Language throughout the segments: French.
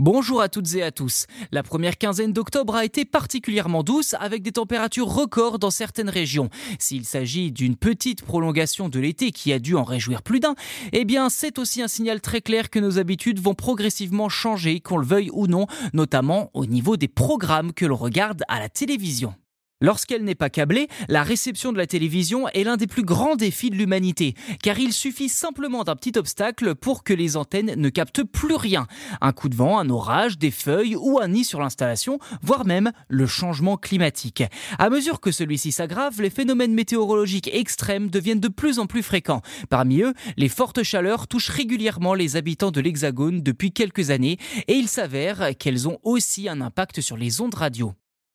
Bonjour à toutes et à tous. La première quinzaine d'octobre a été particulièrement douce avec des températures records dans certaines régions. S'il s'agit d'une petite prolongation de l'été qui a dû en réjouir plus d'un, eh bien c'est aussi un signal très clair que nos habitudes vont progressivement changer, qu'on le veuille ou non, notamment au niveau des programmes que l'on regarde à la télévision. Lorsqu'elle n'est pas câblée, la réception de la télévision est l'un des plus grands défis de l'humanité, car il suffit simplement d'un petit obstacle pour que les antennes ne captent plus rien. Un coup de vent, un orage, des feuilles ou un nid sur l'installation, voire même le changement climatique. À mesure que celui-ci s'aggrave, les phénomènes météorologiques extrêmes deviennent de plus en plus fréquents. Parmi eux, les fortes chaleurs touchent régulièrement les habitants de l'Hexagone depuis quelques années et il s'avère qu'elles ont aussi un impact sur les ondes radio.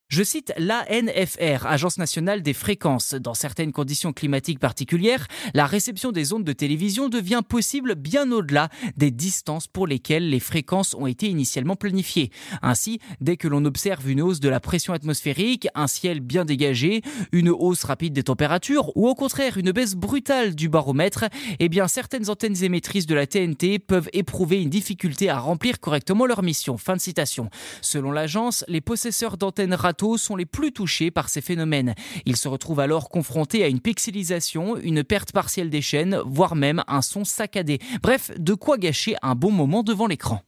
Je cite l'ANFR, Agence nationale des fréquences. Dans certaines conditions climatiques particulières, la réception des ondes de télévision devient possible bien au-delà des distances pour lesquelles les fréquences ont été initialement planifiées. Ainsi, dès que l'on observe une hausse de la pression atmosphérique, un ciel bien dégagé, une hausse rapide des températures ou au contraire une baisse brutale du baromètre, eh bien certaines antennes émettrices de la TNT peuvent éprouver une difficulté à remplir correctement leur mission. Fin de citation. Selon l'agence, les possesseurs d'antennes sont les plus touchés par ces phénomènes. Ils se retrouvent alors confrontés à une pixelisation, une perte partielle des chaînes, voire même un son saccadé. Bref, de quoi gâcher un bon moment devant l'écran.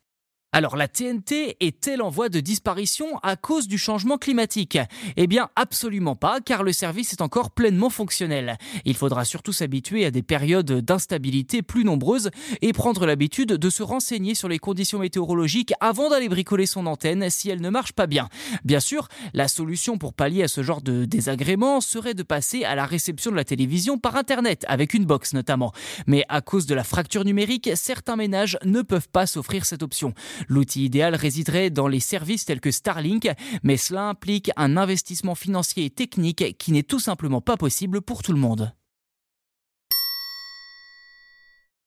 Alors la TNT est-elle en voie de disparition à cause du changement climatique? Eh bien absolument pas, car le service est encore pleinement fonctionnel. Il faudra surtout s'habituer à des périodes d'instabilité plus nombreuses et prendre l'habitude de se renseigner sur les conditions météorologiques avant d'aller bricoler son antenne si elle ne marche pas bien. Bien sûr, la solution pour pallier à ce genre de désagrément serait de passer à la réception de la télévision par Internet, avec une box notamment. Mais à cause de la fracture numérique, certains ménages ne peuvent pas s'offrir cette option. L'outil idéal résiderait dans les services tels que Starlink, mais cela implique un investissement financier et technique qui n'est tout simplement pas possible pour tout le monde.